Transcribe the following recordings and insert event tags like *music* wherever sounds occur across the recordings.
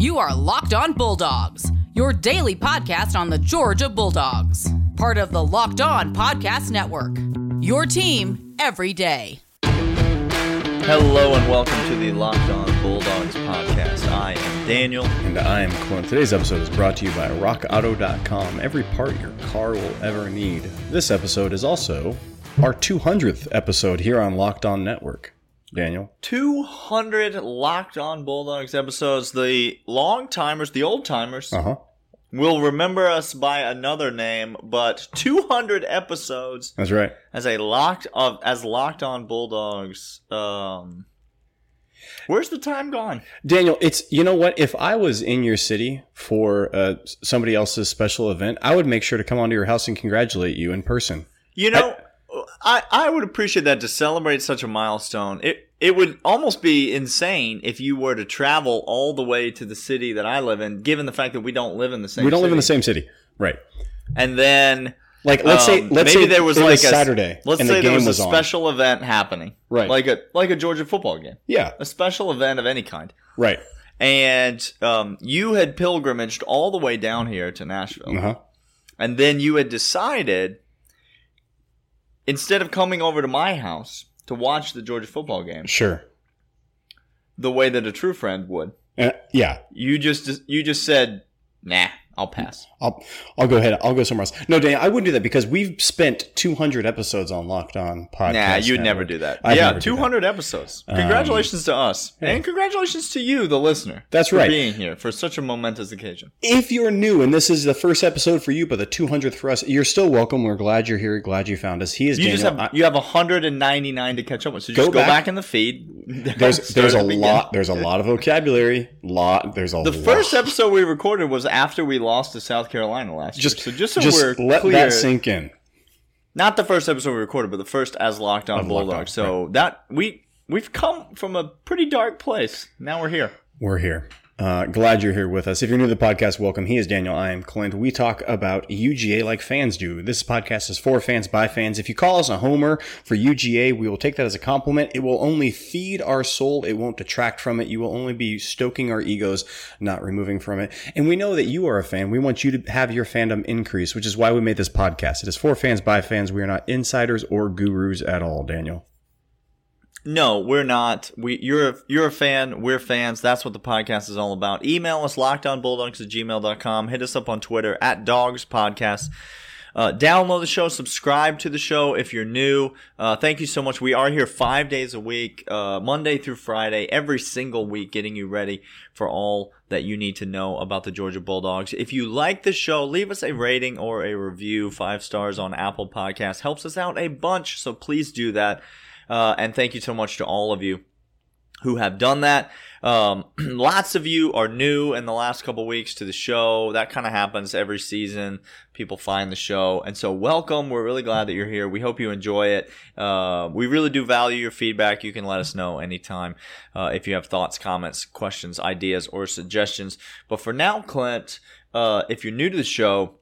You are Locked On Bulldogs, your daily podcast on the Georgia Bulldogs, part of the Locked On Podcast Network. Your team every day. Hello and welcome to the Locked On Bulldogs podcast. I am Daniel. And I am Clint. Today's episode is brought to you by RockAuto.com. Every part your car will ever need. This episode is also our 200th episode here on Locked On Network. Daniel. 200 Locked On Bulldogs episodes. The long timers, the old timers, Uh huh. will remember us by another name, but 200 episodes That's right. as a locked of as Locked On Bulldogs. Um, where's the time gone? Daniel, it's you know what? If I was in your city for uh, somebody else's special event, I would make sure to come onto your house and congratulate you in person. You know, I, I would appreciate that to celebrate such a milestone. It it would almost be insane if you were to travel all the way to the city that I live in, given the fact that we don't live in the same. City. We don't live in the same city, right? And then Like let's say um, let's maybe say there was like a Saturday Let's and say the there was, was, a on. special event happening, Right. Like a like a Georgia football game, Yeah, a special event of any kind. right. And um, you had pilgrimaged all the way down here to Nashville. Uh huh. And then you had decided, instead of coming over to my house to watch the Georgia football game, Sure. the way that a true friend would, Uh, yeah, you just you just said, "Nah, I'll pass." I'll I'll go ahead. I'll go somewhere else. No, Dan, I wouldn't do that because we've spent 200 episodes on Locked On podcast. Nah, you'd never do that. I'd yeah, never do that. 200 episodes. Um, Congratulations to us, and congratulations to you, the listener. That's for right. being here for such a momentous occasion. If you're new and this is the first episode for you, but the 200th for us, you're still welcome. We're glad you're here. Glad you found us. He is You Daniel. just have I- you have 199 to catch up with. So Go just go back. back, in the feed. *laughs* there's there's a lot there's a lot of vocabulary. Lot there's a The lot. first episode we recorded was after we lost to South Carolina last Just year. So just so just we're let clear, that sink in. not the first episode we recorded, but the first as Locked On Of Locked On, Bulldogs. So that we we've come from a pretty dark place. Now we're here. We're here. Uh, glad you're here with us. If you're new to the podcast, welcome. He is Daniel. I am Clint. We talk about UGA like fans do. This podcast is for fans by fans. If you call us a homer for UGA, we will take that as a compliment. It will only feed our soul. It won't detract from it. You will only be stoking our egos, not removing from it. And we know that you are a fan. We want you to have your fandom increase, which is why we made this podcast. It is for fans by fans. We are not insiders or gurus at all, Daniel. No, we're not. We you're a, you're a fan. We're fans. That's what the podcast is all about. Email us lockedonbulldogs at gmail.com. Hit us up on Twitter at dogs podcast. Uh, download the show, subscribe to the show if you're new. Uh, thank you so much. We are here five days a week, uh, Monday through Friday, every single week, getting you ready for all that you need to know about the Georgia Bulldogs. If you like the show, leave us a rating or a review. Five stars on Apple Podcasts helps us out a bunch, so please do that. Uh, and thank you so much to all of you who have done that. Um, *clears throat* lots of you are new in the last couple weeks to the show. That kind of happens every season. People find the show. And so welcome. We're really glad that you're here. We hope you enjoy it. Uh, we really do value your feedback. You can let us know anytime uh, if you have thoughts, comments, questions, ideas, or suggestions. But for now, Clint, uh, if you're new to the show,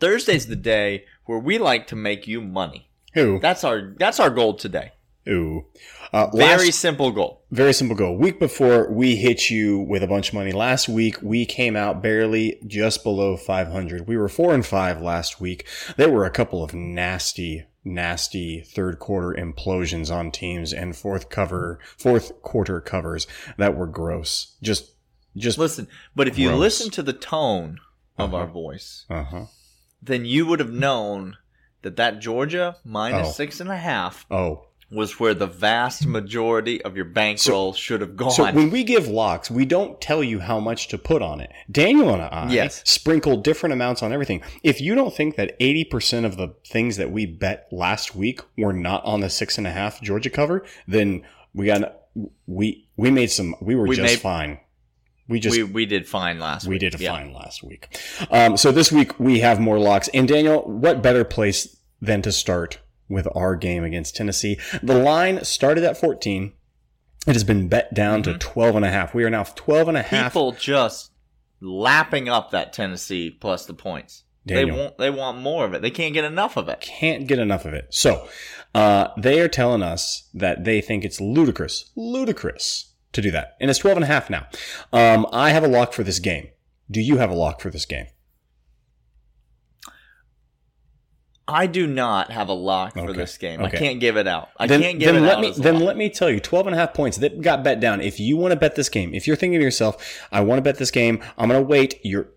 Thursday's the day where we like to make you money. Who? That's our that's our goal today. Ooh. Uh, Very last- simple goal. Very simple goal. Week before we hit you with a bunch of money. Last week we came out barely just below 500. We were four and five last week. There were a couple of nasty, nasty third quarter implosions on teams and fourth cover, fourth quarter covers that were gross. Just, just, Listen, but if you Gross. listen to the tone of Uh-huh. our voice, uh huh. then you would have known that that Georgia minus Oh. six and a half Oh. was where the vast majority of your bankroll should have gone. So when we give locks, we don't tell you how much to put on it. Daniel and I Yes. sprinkle different amounts on everything. If you don't think that 80% of the things that we bet last week were not on the six and a half Georgia cover, then we got, we, we made some, we were We just made- fine. We just, we we, did fine last week. We did Yeah. fine last week. Um, so this week we have more locks. And Daniel, what better place than to start with our game against Tennessee? The line started at 14. It has been bet down to 12 and a half. We are now 12 and a half. People just lapping up that Tennessee plus the points. Daniel. They want they want more of it. They can't get enough of it. can't get enough of it. So, uh, they are telling us that they think it's ludicrous, ludicrous to do that. And it's 12 and a half now. Um, I have a lock for this game. Do you have a lock for this game? I do not have a lock for this game. Okay. I can't give it out. I then, can't give then it let out. me then lock. let me tell you 12 and a half points that got bet down if you want to bet this game if you're thinking to yourself i want to bet this game i'm going to wait you're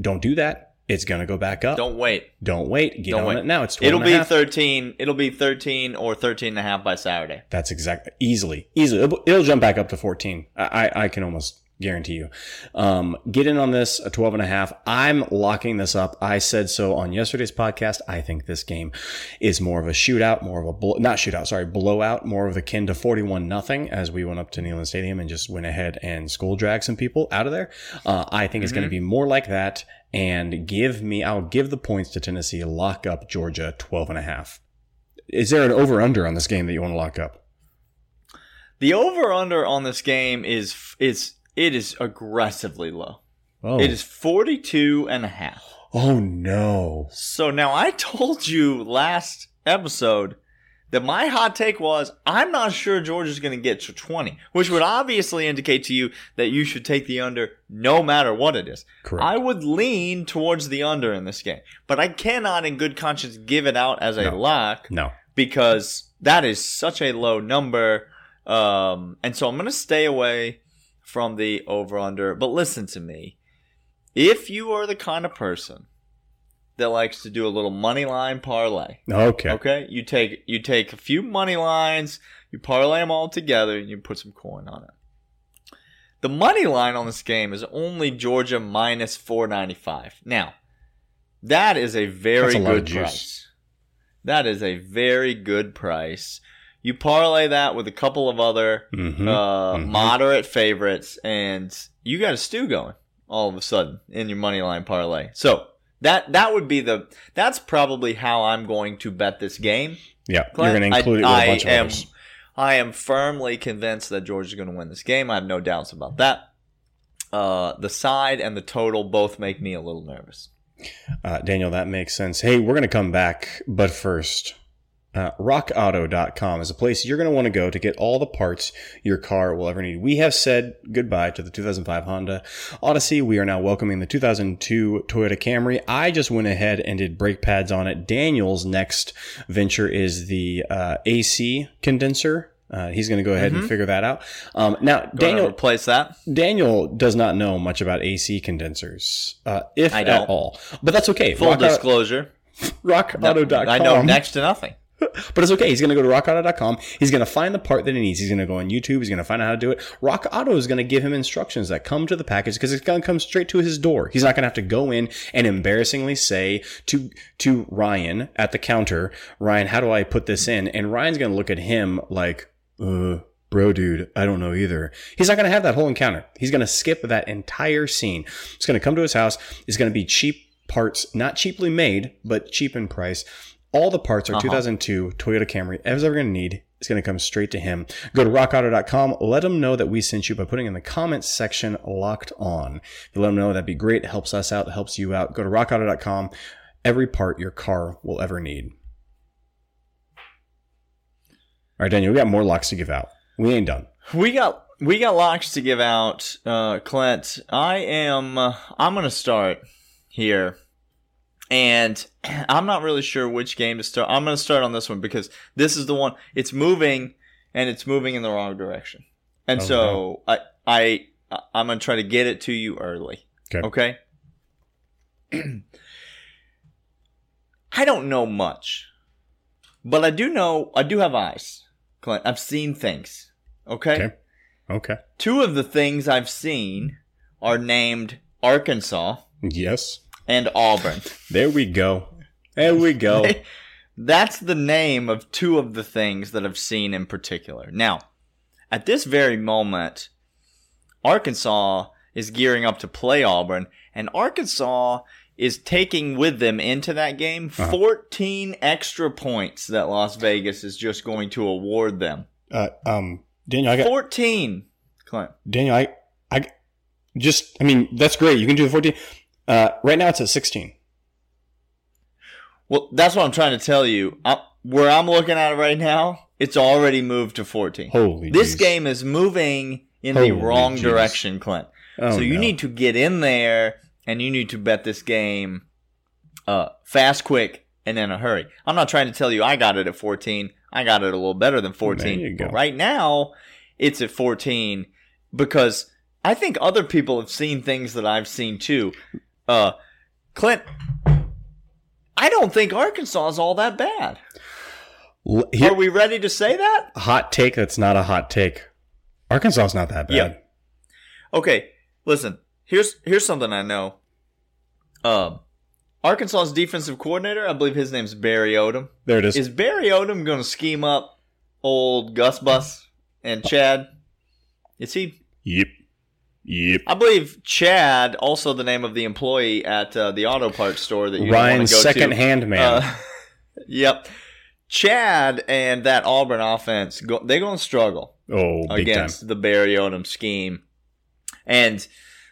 don't do that it's going to go back up don't, wait. Don't wait. get Don't on wait. it now it's 12 It'll and be half. 13. It'll be 13 or 13 and a half by Saturday. that's exactly easily easily it'll, it'll jump back up to 14 I, I i can almost guarantee you. Um get in on this a 12 and a half. I'm locking this up. I said so on yesterday's podcast. I think this game is more of a shootout more of a blow, not shootout sorry blowout more of akin to 41 nothing as we went up to Neyland Stadium and just went ahead and school drag some people out of there. Uh, i think it's going to be more like that and give me i'll give the points to tennessee lock up georgia 12 and a half. Is there an over under on this game that you want to lock up? The over under on this game is is it is aggressively low. oh It is 42 and a half. oh no So now I told you last episode that my hot take was I'm not sure Georgia's going to get to 20, which would obviously indicate to you that you should take the under no matter what it is. Correct. I would lean towards the under in this game, but I cannot in good conscience give it out as a No. lock no because that is such a low number. Um, and so I'm going to stay away from the over under. But listen to me. If you are the kind of person that likes to do a little money line parlay, okay okay, you take you take a few money lines, you parlay them all together, and you put some coin on it. The money line on this game is only Georgia minus 495. Now, that is a very a good juice. price. That is a very good price. You parlay that with a couple of other Mhm. uh, Mhm. moderate favorites, and you got a stew going all of a sudden in your money line parlay. So that that would be the that's probably how I'm going to bet this game. yeah Clint. you're going to include it with I, a bunch I of am, others I am firmly convinced that Georgia's going to win this game. I have no doubts about that. Uh, the side and the total both make me a little nervous. Uh, Daniel, that makes sense. Hey, we're going to come back, but first, uh, rockauto.com is a place you're going to want to go to get all the parts your car will ever need. We have said goodbye to the 2005 Honda Odyssey. We are now welcoming the 2002 Toyota Camry. I just went ahead and did brake pads on it. Daniel's next venture is the uh, AC condenser. Uh, he's going to go ahead and figure that out. Um, now, to Daniel, replace that. Daniel does not know much about AC condensers, uh, if at all. But that's okay. Full Rock disclosure, *laughs* rockauto.com. I know next to nothing. *laughs* But it's okay. He's going to go to rockauto.com. He's going to find the part that he needs. He's going to go on YouTube. He's going to find out how to do it. Rock Auto is going to give him instructions that come to the package because it's going to come straight to his door. He's not going to have to go in and embarrassingly say to, to Ryan at the counter, Ryan, how do I put this in? And Ryan's going to look at him like, uh, bro, dude, I don't know either. He's not going to have that whole encounter. He's going to skip that entire scene. He's going to come to his house. It's going to be cheap parts, not cheaply made, but cheap in price. All the parts are 2002 Toyota Camry. Everyone's ever going to need. It's going to come straight to him. Go to rockauto.com. Let him know that we sent you by putting in the comments section locked on. If you let him know, that'd be great. It helps us out. It helps you out. Go to rockauto.com. Every part your car will ever need. All right, Daniel, we got more locks to give out. We ain't done. We got we got locks to give out, uh, Clint. I am. Uh, I'm gonna start here, and *clears throat* I'm not really sure which game to start. I'm gonna start on this one because this is the one. It's moving, and it's moving in the wrong direction, and Oh, so I I I'm gonna try to get it to you early. Okay. Okay. *clears throat* I don't know much, but I do know I do have eyes, Clint. I've seen things. Okay. Okay. Okay. Two of the things I've seen are named Arkansas Yes. And Auburn. There we go. There we go. *laughs* That's the name of two of the things that I've seen in particular. Now, at this very moment, Arkansas is gearing up to play Auburn, and Arkansas is taking with them into that game 14 extra points that Las Vegas is just going to award them. Uh, um, Daniel, I got 14, Clint. Daniel. I, I just. I mean, that's great. You can do the fourteen. Uh, right now it's at sixteen. Well, that's what I'm trying to tell you. I, where I'm looking at it right now, it's already moved to 14. Holy. this jeez. game is moving in the wrong jeez. direction, Clint. Oh, so you no. need to get in there and you need to bet this game uh, fast, quick, and in a hurry. I'm not trying to tell you I got it at 14. I got it a little better than 14. There you go. But right now, it's at 14 because I think other people have seen things that I've seen too. Uh, Clint, I don't think Arkansas is all that bad. Here- Are we ready to say that? hot take that's not a hot take. Arkansas is not that bad. Yeah. Okay, listen. Here's here's something I know. Um, Arkansas's defensive coordinator, I believe his name's Barry Odom. There it is. Is Barry Odom going to scheme up old Gus Bus and Chad? Is he? yep. Yep. I believe Chad, also the name of the employee at uh, the auto parts store that you Ryan's go second to. hand man. Uh, *laughs* yep. Chad and that Auburn offense, go, they're going to struggle oh, big time. against the Barry Odom scheme. And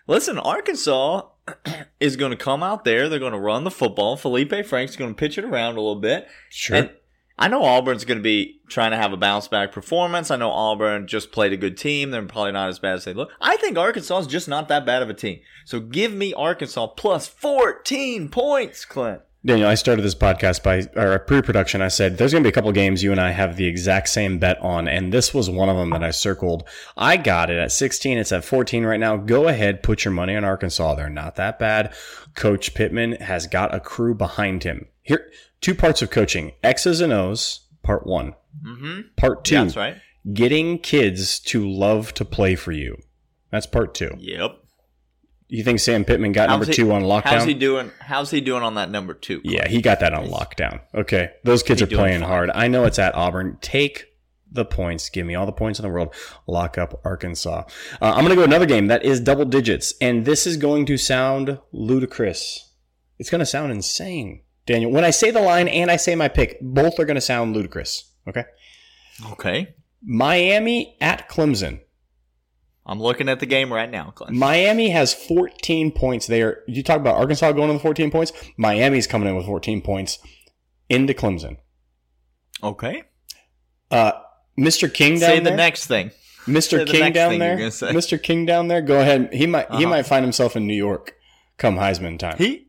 listen, Arkansas *clears throat* is going to come out there. They're going to run the football. Feleipe Franks going to pitch it around a little bit. Sure. And I know Auburn's going to be trying to have a bounce back performance. I know Auburn just played a good team. They're probably not as bad as they look. I think Arkansas is just not that bad of a team. So give me Arkansas plus 14 points, Clint. Daniel, I started this podcast by or pre-production. I said there's going to be a couple games you and I have the exact same bet on, and this was one of them that I circled. I got it at 16. It's at 14 right now. Go ahead, put your money on Arkansas. They're not that bad. Coach Pittman has got a crew behind him. Here, two parts of coaching: X's and O's. Part one. Mm-hmm. Part two. That's right. Getting kids to love to play for you. That's part two. Yep. You think Sam Pittman got number he- two on lockdown? How's he doing? How's he doing on that number two? Yeah, he got that on lockdown. Okay, those kids are playing fine. hard. I know it's at Auburn. Take the points. Give me all the points in the world. Lock up Arkansas. Uh, I'm going to go another game that is double digits, and this is going to sound ludicrous. It's going to sound insane, Daniel. When I say the line and I say my pick, both are going to sound ludicrous. Okay, Okay. Miami at Clemson. I'm looking at the game right now, Clint. Miami has 14 points. They are. You talk about Arkansas going in with 14 points. Miami's coming in with 14 points into Clemson. Okay. Uh, Mr. King down Say the there. next thing. Mr. the King next down there. Mr. King down there. Go ahead. He might. He Uh-huh. might find himself in New York come Heisman time. He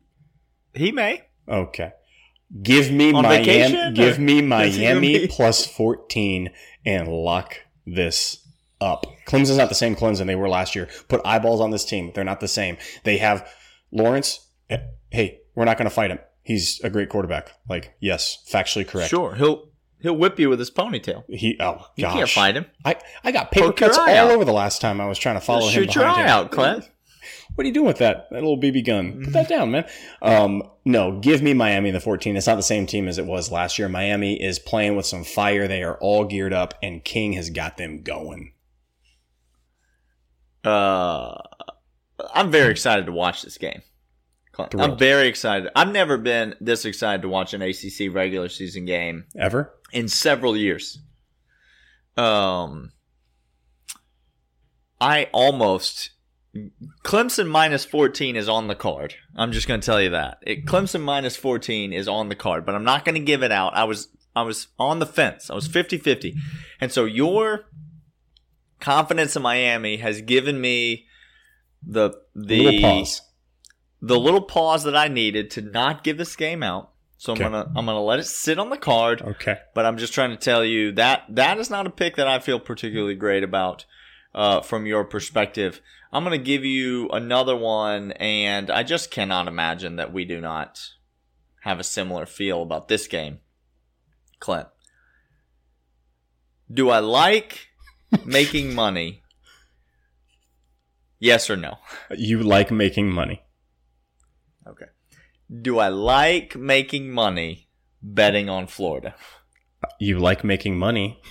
he may. okay. Give me On Miami. vacation, Give me *laughs* he Miami plus 14 and lock this up. Clemson's not the same Clemson they were last year. Put eyeballs on this team. They're not the same. They have Lawrence. eh, Hey, we're not going to fight him. He's a great quarterback. Like, yes, factually correct. Sure. He'll he'll whip you with his ponytail. He. Oh gosh. You can't fight him. I, I got paper Poke cuts all out. over the last time I was trying to follow him. Shoot your eye him. out, Clint. What are you doing with that? That little BB gun. Put that down, man. Um, no, give me Miami the 14. It's not the same team as it was last year. Miami is playing with some fire. They are all geared up, and King has got them going. Uh, I'm very excited to watch this game. Clint. I'm very excited. I've never been this excited to watch an ACC regular season game Ever? in several years. Um, I almost Clemson minus 14 is on the card. I'm just going to tell you that. It, Clemson minus 14 is on the card, but I'm not going to give it out. I was I was on the fence. I was 50-50. And so your confidence in Miami has given me the the little pause. the little pause that I needed to not give this game out. So Okay. I'm gonna I'm gonna let it sit on the card. Okay. But I'm just trying to tell you that that is not a pick that I feel particularly great about uh, from your perspective. I'm going to give you another one, and I just cannot imagine that we do not have a similar feel about this game. Clint, do I like making money? Yes or no? You like making money. Okay. Do I like making money betting on Florida? You like making money.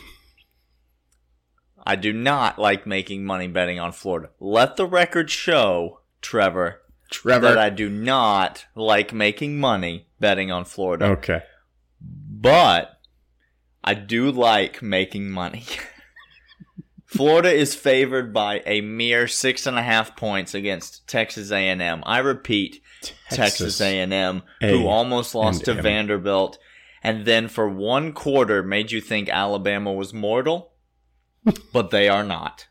I do not like making money betting on Florida. Let the record show, Trevor, Trevor. that I do not like making money betting on Florida. okay. But I do like making money. *laughs* Florida is favored by a mere six and a half points against Texas A&M. I repeat, Texas, A&M, who almost lost to M. Vanderbilt, and then for one quarter made you think Alabama was mortal, but they are not.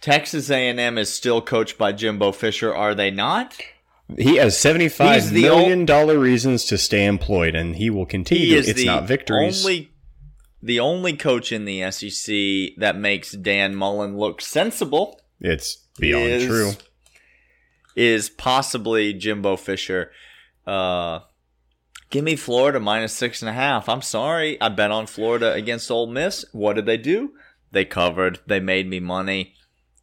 Texas A&M is still coached by Jimbo Fisher, are they not? He has seventy-five million dollar reasons to stay employed, and he will continue. He it's not victories. only the only coach in the SEC that makes Dan Mullen look sensible. it's beyond is, true. Is possibly Jimbo Fisher. Uh, give me Florida minus six and a half. I'm sorry. I bet on Florida against Ole Miss. What did they do? They covered. They made me money.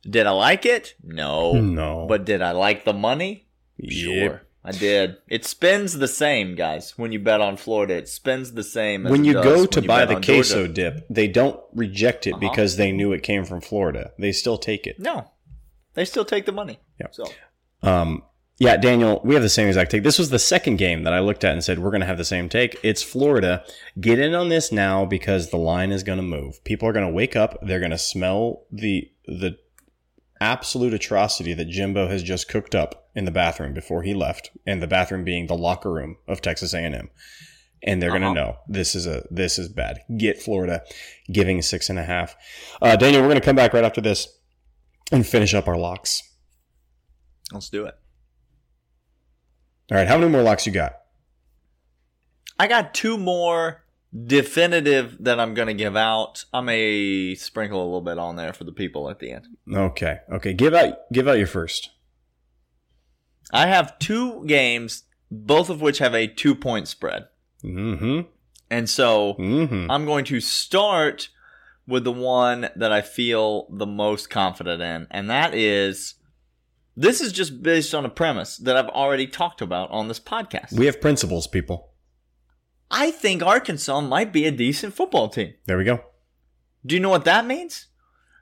Did I like it? No. No, But did I like the money? Sure. Yep. I did. It spends the same, guys. When you bet on Florida, it spends the same. As when you go to you buy the queso Georgia. dip, they don't reject it Uh-huh. because they knew it came from Florida. They still take it. No, they still take the money. Yeah. So Um, yeah, Daniel, we have the same exact take. This was the second game that I looked at and said we're going to have the same take. It's Florida. Get in on this now because the line is going to move. People are going to wake up. They're going to smell the the absolute atrocity that Jimbo has just cooked up in the bathroom before he left, and the bathroom being the locker room of Texas A&M. And they're going Uh-huh. to know this is a this is bad. Get Florida, giving six and a half. Uh, Daniel, we're going to come back right after this and finish up our locks. let's do it. All right, how many more locks you got? I got two more definitive that I'm going to give out. I may sprinkle a little bit on there for the people at the end. Okay. Okay. Give out give out your first. I have two games, both of which have a two point spread. Mm-hmm. And so Mm-hmm. I'm going to start with the one that I feel the most confident in, and that is this is just based on a premise that I've already talked about on this podcast. We have principles, people. I think Arkansas might be a decent football team. There we go. Do you know what that means?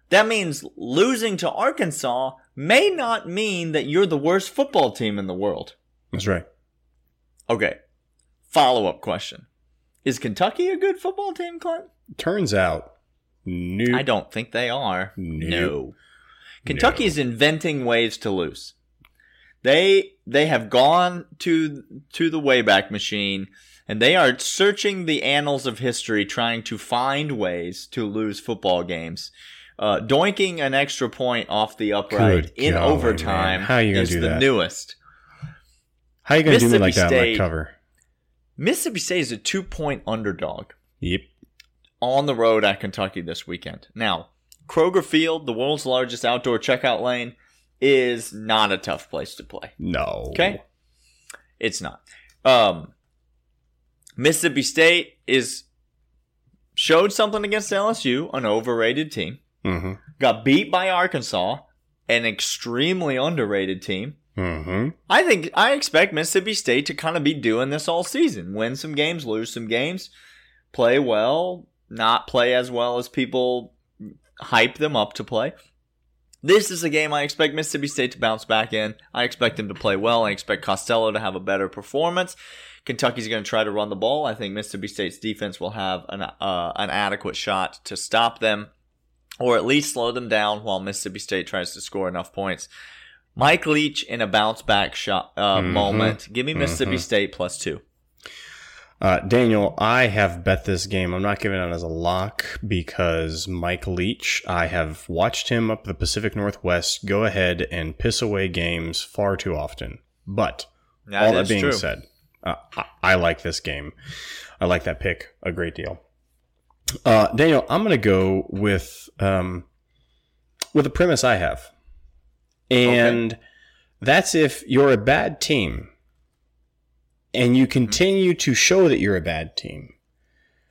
That means losing to Arkansas may not mean that you're the worst football team in the world. That's right. Okay. Follow up question. Is Kentucky a good football team, Clint? Turns out, new. I don't think they are. Nope. No. Kentucky is inventing ways to lose. They they have gone to to the Wayback Machine and they are searching the annals of history trying to find ways to lose football games. Uh, doinking an extra point off the upright Good in golly, overtime man. How you gonna is do the that? newest. How you gonna do me like that on State- that cover? Mississippi State is a two point underdog. Yep. on the road at Kentucky this weekend. Now, Kroger Field, the world's largest outdoor checkout lane, is not a tough place to play. No. Okay? It's not. Um, Mississippi State is showed something against LSU, an overrated team. Mm-hmm. Got beat by Arkansas, an extremely underrated team. Mm-hmm. I think I expect Mississippi State to kind of be doing this all season. Win some games, lose some games, play well, not play as well as people hype them up to play. This is a game I expect Mississippi State to bounce back in. I expect them to play well. I expect Costello to have a better performance. Kentucky's going to try to run the ball. I think Mississippi State's defense will have an uh, an adequate shot to stop them, or at least slow them down while Mississippi State tries to score enough points. Mike Leach in a bounce back shot uh, Mhm. moment. Give me Mississippi Mhm. State plus two. Uh, Daniel, I have bet this game. I'm not giving it as a lock because Mike Leach, I have watched him up the Pacific Northwest go ahead and piss away games far too often. But That all that being true. said, uh, I, I like this game. I like that pick a great deal. Uh, Daniel, I'm going to go with um, with a premise I have, and that's if you're a bad team and you continue to show that you're a bad team.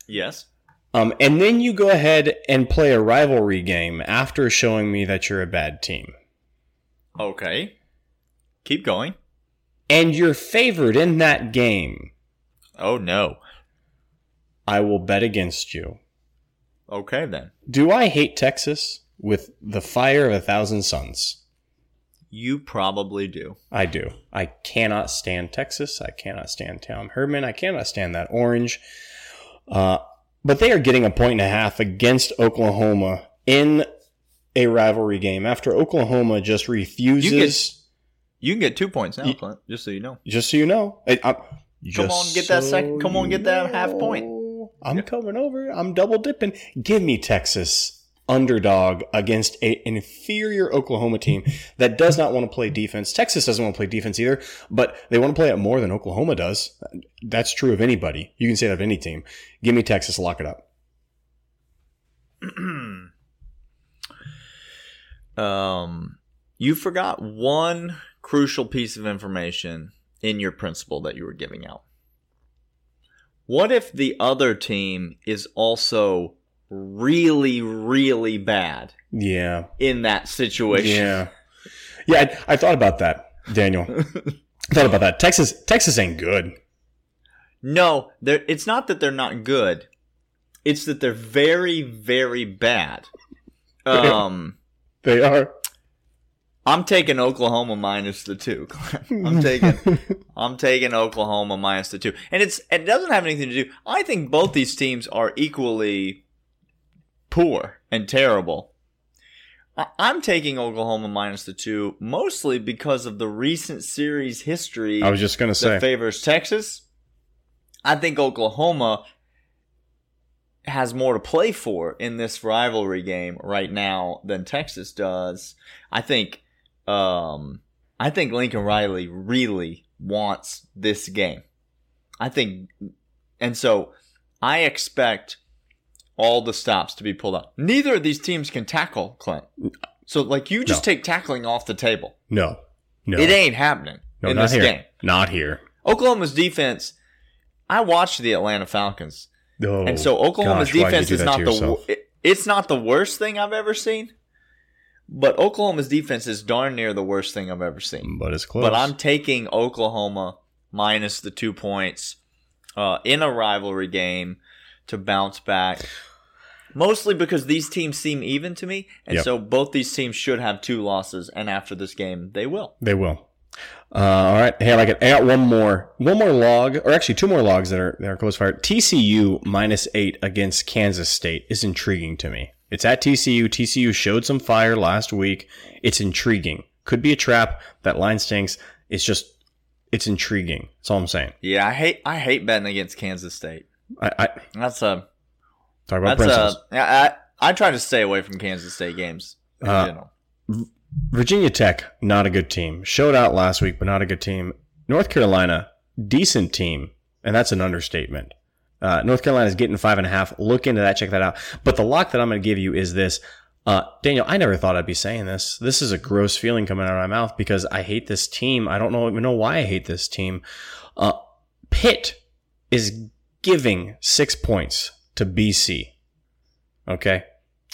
Yes. Um, and then you go ahead and play a rivalry game after showing me that you're a bad team. Okay. Keep going. And you're favored in that game. Oh no. I will bet against you. Okay then. Do I hate Texas with the fire of a thousand suns? You probably do. I do. I cannot stand Texas. I cannot stand Tom Herman. I cannot stand that orange. Uh, but they are getting a point and a half against Oklahoma in a rivalry game after Oklahoma just refuses. You can get two points now, Clint. Just so you know. just so you know, I, I, Come on, get that second. come on, get that half point. I'm coming over. I'm double dipping. Give me Texas. Underdog against a, an inferior Oklahoma team that does not want to play defense. Texas doesn't want to play defense either, but they want to play it more than Oklahoma does. That's true of anybody. You can say that of any team. Give me Texas, lock it up. *clears throat* um, you forgot one crucial piece of information in your principle that you were giving out. What if the other team is also really, really bad Yeah. in that situation? Yeah. Yeah, I, I thought about that, Daniel. *laughs* I thought about that. Texas Texas ain't good. No, they're, it's not that they're not good. It's that they're very, very bad. *laughs* Um, They are. I'm taking Oklahoma minus the two. I'm taking, *laughs* I'm taking Oklahoma minus the two, and it's it doesn't have anything to do. I think both these teams are equally poor and terrible. I'm taking Oklahoma minus the two mostly because of the recent series history I was just gonna that say. favors Texas. I think Oklahoma has more to play for in this rivalry game right now than Texas does. I think um I think Lincoln Riley really wants this game. I think and so I expect all the stops to be pulled out. Neither of these teams can tackle Clint. So like you just No. take tackling off the table. no, no, It ain't happening no, in not this here. game. Not here. Oklahoma's defense. I watched the Atlanta Falcons, Oh, and so Oklahoma's gosh, defense is not the. it- It's not the worst thing I've ever seen, but Oklahoma's defense is darn near the worst thing I've ever seen. but it's close. But I'm taking Oklahoma minus the two points uh, in a rivalry game to bounce back. Mostly because these teams seem even to me, and Yep. so both these teams should have two losses, and after this game, they will. They will. Uh, all right. Hey, I like it. I got one more, one more log, or actually two more logs that are that are close fire. TCU minus eight against Kansas State is intriguing to me. It's at TCU. TCU showed some fire last week. It's intriguing. Could be a trap. That line stinks. It's just, it's intriguing. That's all I'm saying. Yeah, I hate I hate betting against Kansas State. I, I That's a talk about That's principles. uh, I, I I try to stay away from Kansas State games in Uh, general. Virginia Tech, not a good team. Showed out last week, but not a good team. North Carolina, decent team, and that's an understatement. Uh, North Carolina is getting five and a half. Look into that, check that out. But the lock that I'm going to give you is this. Uh, Daniel, I never thought I'd be saying this. This is a gross feeling coming out of my mouth because I hate this team. I don't know even know why I hate this team. Uh, Pitt is giving six points to BC. Okay.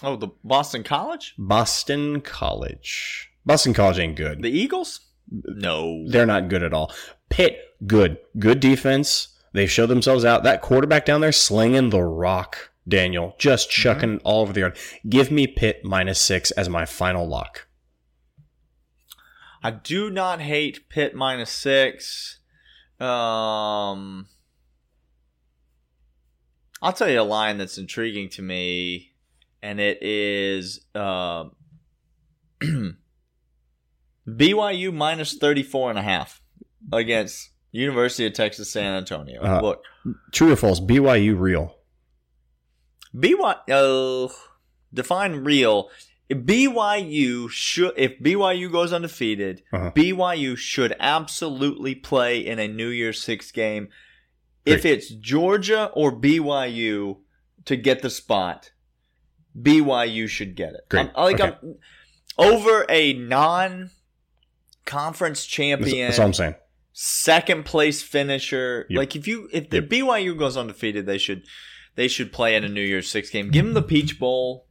Oh, the Boston College, Boston College. Boston College ain't good. the Eagles. No, They're not good at all. Pitt, good. Good defense. They show themselves out. That quarterback down there slinging the rock, Daniel, just chucking it all over the yard. Give me Pitt minus six as my final lock. I do not hate Pitt minus six. Um, I'll tell you a line that's intriguing to me, and it is *clears throat* uh, BYU minus 34 and a half against University of Texas San Antonio. Uh, Look, True or false? BYU real. BYU, uh, define real. BYU should, if BYU goes undefeated, Uh-huh. BYU should absolutely play in a New Year's Six game. If it's Georgia or BYU to get the spot, BYU should get it. Great. I'm- like Okay. I'm, over a non-conference That's, champion, that's all I'm saying. second place finisher. Yep. Like if you if the Yep. BYU goes undefeated, they should they should play in a New Year's Six game. Give them the Peach Bowl.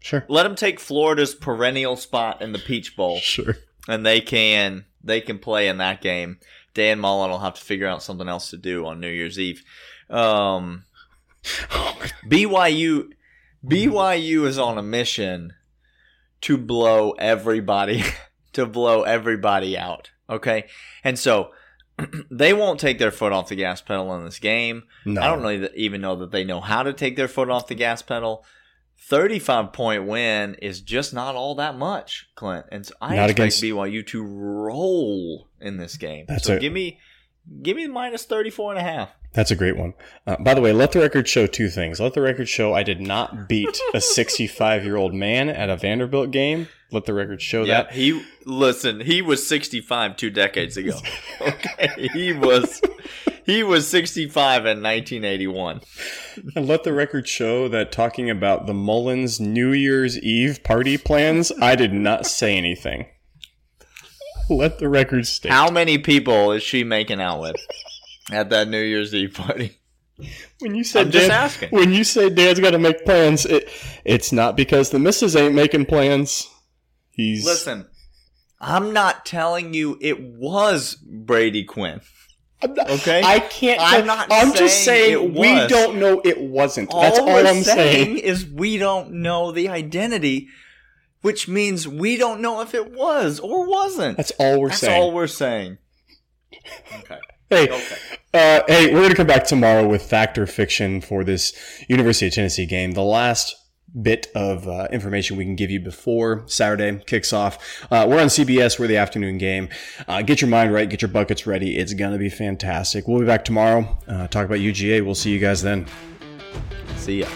Sure. Let them take Florida's perennial spot in the Peach Bowl, Sure. and they can they can play in that game. Dan Mullen will have to figure out something else to do on New Year's Eve. Um, BYU BYU is on a mission to blow everybody *laughs* to blow everybody out. Okay, and so *clears throat* they won't take their foot off the gas pedal in this game. No. I don't really even know that they know how to take their foot off the gas pedal. Thirty-five point win is just not all that much, Clint. And so I Not expect against- BYU to roll in this game. That's so a- give me Give me minus 34 and a half. That's a great one. Uh, by the way, let the record show two things. Let the record show I did not beat a 65 year old man at a Vanderbilt game. Let the record show Yeah, that. he listen. He was 65 two decades ago. *laughs* Okay, he was he was 65 in 1981. And let the record show that talking about the Mullens New Year's Eve party plans, I did not say anything. Let the record state. How many people is she making out with at that New Year's Eve party? When you said I'm just asking. when you say Dan's got to make plans, it, it's not because the missus ain't making plans. He's Listen, I'm not telling you it was Brady Quinn. I'm not- Okay. I can't. I'm not I'm just saying saying it we don't know it wasn't. All That's all I'm saying saying. is we don't know the identity, which means we don't know if it was or wasn't. That's all we're That's saying. That's all we're saying. Okay. Hey, Okay. uh, hey, we're gonna come back tomorrow with fact or fiction for this University of Tennessee game. The last bit of uh, information we can give you before Saturday kicks off. Uh, we're on CBS. We're the afternoon game. Uh, get your mind right. Get your buckets ready. It's gonna be fantastic. We'll be back tomorrow. Uh, talk about UGA. We'll see you guys then. See ya.